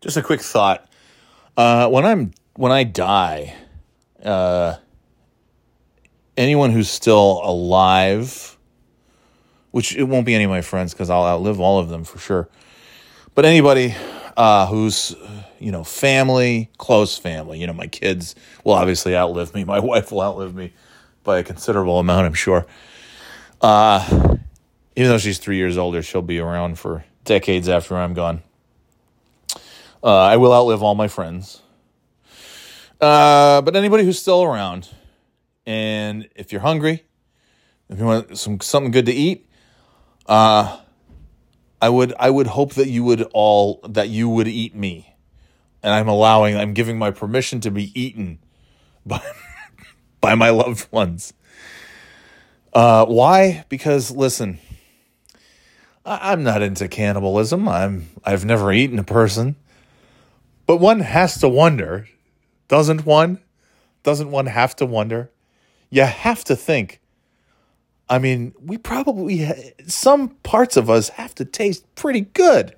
Just a quick thought. Uh, when I'm when I die, uh, anyone who's still alive, which it won't be any of my friends because I'll outlive all of them for sure. But anybody uh, who's you know family, close family, you know my kids will obviously outlive me. My wife will outlive me by a considerable amount, I'm sure. Uh, even though she's three years older, she'll be around for decades after I'm gone. Uh, I will outlive all my friends. Uh, but anybody who's still around, and if you're hungry, if you want some something good to eat, uh, I would I would hope that you would all that you would eat me, and I'm allowing I'm giving my permission to be eaten by by my loved ones. Uh, why? Because listen, I, I'm not into cannibalism. I'm I've never eaten a person, but one has to wonder, doesn't one? Doesn't one have to wonder? You have to think. I mean, we probably some parts of us have to taste pretty good.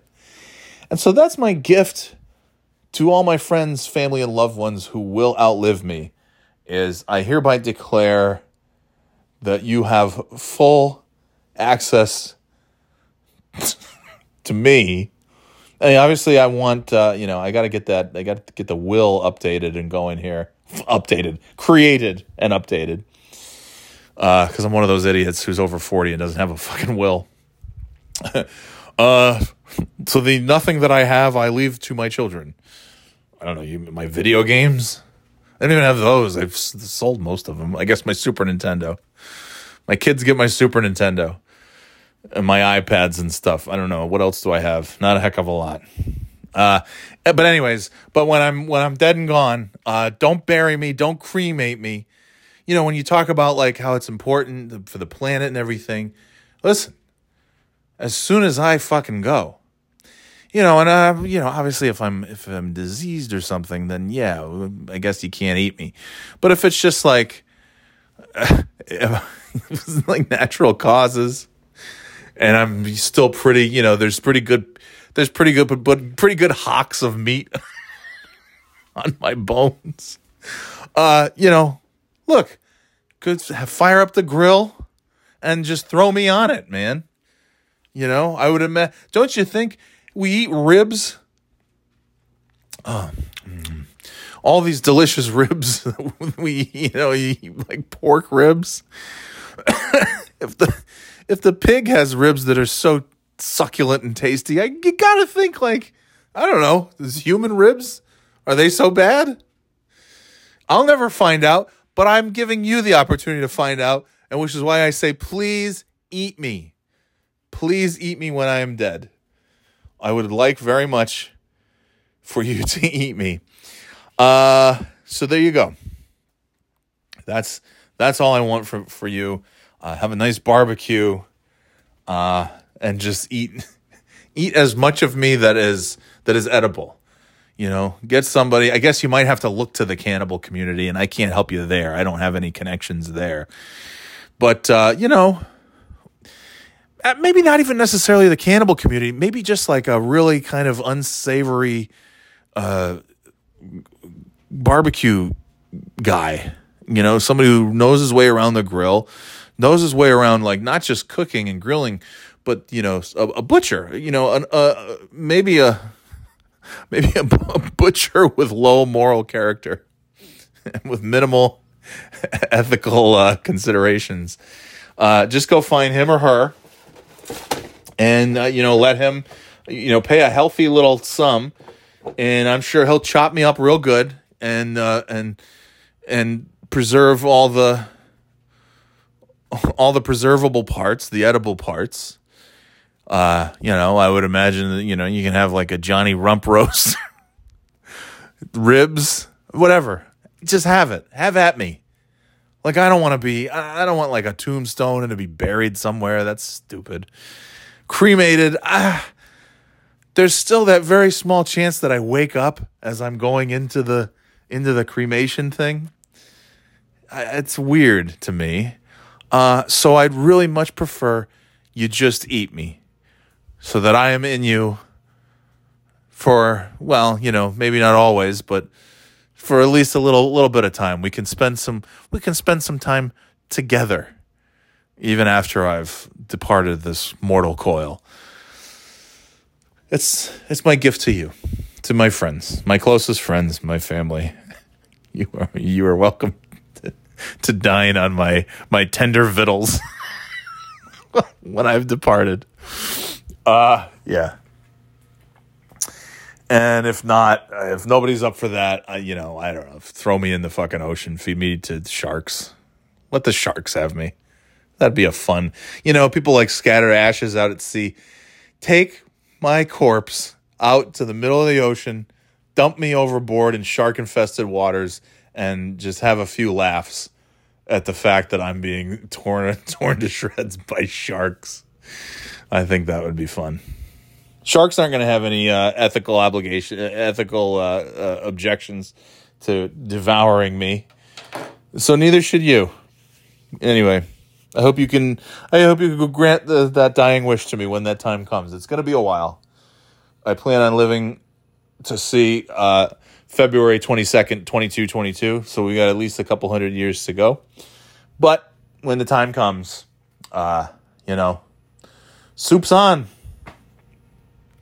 And so that's my gift to all my friends, family and loved ones who will outlive me is I hereby declare that you have full access to me. I mean, obviously, I want uh, you know I got to get that I got to get the will updated and going here, updated, created and updated, because uh, I'm one of those idiots who's over forty and doesn't have a fucking will. uh, so the nothing that I have, I leave to my children. I don't know, you my video games. I don't even have those. I've sold most of them. I guess my Super Nintendo. My kids get my Super Nintendo and my iPads and stuff. I don't know what else do I have. Not a heck of a lot. Uh, but anyways, but when I'm when I'm dead and gone, uh, don't bury me. Don't cremate me. You know when you talk about like how it's important for the planet and everything. Listen, as soon as I fucking go, you know, and uh, you know, obviously, if I'm if I'm diseased or something, then yeah, I guess you can't eat me. But if it's just like like natural causes, and I'm still pretty, you know, there's pretty good, there's pretty good, but, but pretty good hocks of meat on my bones. Uh, you know, look, could fire up the grill and just throw me on it, man. You know, I would imagine. Don't you think? we eat ribs. Oh, all these delicious ribs. we, you know, eat like pork ribs. if the if the pig has ribs that are so succulent and tasty, I you gotta think like I don't know. Is human ribs are they so bad? I'll never find out, but I'm giving you the opportunity to find out, and which is why I say, please eat me. Please eat me when I am dead. I would like very much for you to eat me. Uh, so there you go. That's that's all I want for for you. Uh, have a nice barbecue, uh, and just eat eat as much of me that is that is edible. You know, get somebody. I guess you might have to look to the cannibal community, and I can't help you there. I don't have any connections there. But uh, you know, uh, maybe not even necessarily the cannibal community, maybe just like a really kind of unsavory uh, barbecue guy, you know, somebody who knows his way around the grill, knows his way around like not just cooking and grilling, but you know, a, a butcher, you know, an, uh, maybe a maybe a, a butcher with low moral character, with minimal ethical uh, considerations. Uh, just go find him or her and uh, you know let him you know pay a healthy little sum and i'm sure he'll chop me up real good and uh, and and preserve all the all the preservable parts the edible parts uh you know i would imagine that you know you can have like a johnny rump roast ribs whatever just have it have at me like I don't want to be I don't want like a tombstone and to be buried somewhere. That's stupid. Cremated, ah, there's still that very small chance that I wake up as I'm going into the into the cremation thing. It's weird to me. Uh, so I'd really much prefer you just eat me so that I am in you for well, you know, maybe not always, but for at least a little little bit of time. We can spend some we can spend some time together even after I've departed this mortal coil. It's it's my gift to you, to my friends, my closest friends, my family. You are you are welcome to, dine on my my tender victuals when I've departed. Uh yeah. And if not, if nobody's up for that, uh, you know, I don't know. Throw me in the fucking ocean, feed me to sharks. Let the sharks have me. That'd be a fun. You know, people like scatter ashes out at sea. Take my corpse out to the middle of the ocean, dump me overboard in shark infested waters, and just have a few laughs at the fact that I'm being torn torn to shreds by sharks. I think that would be fun. Sharks aren't going to have any uh, ethical obligation, ethical uh, uh, objections to devouring me, so neither should you. Anyway. I hope you can. I hope you can grant the, that dying wish to me when that time comes. It's going to be a while. I plan on living to see uh, February twenty second, twenty two, twenty two. So we got at least a couple hundred years to go. But when the time comes, uh, you know, soup's on.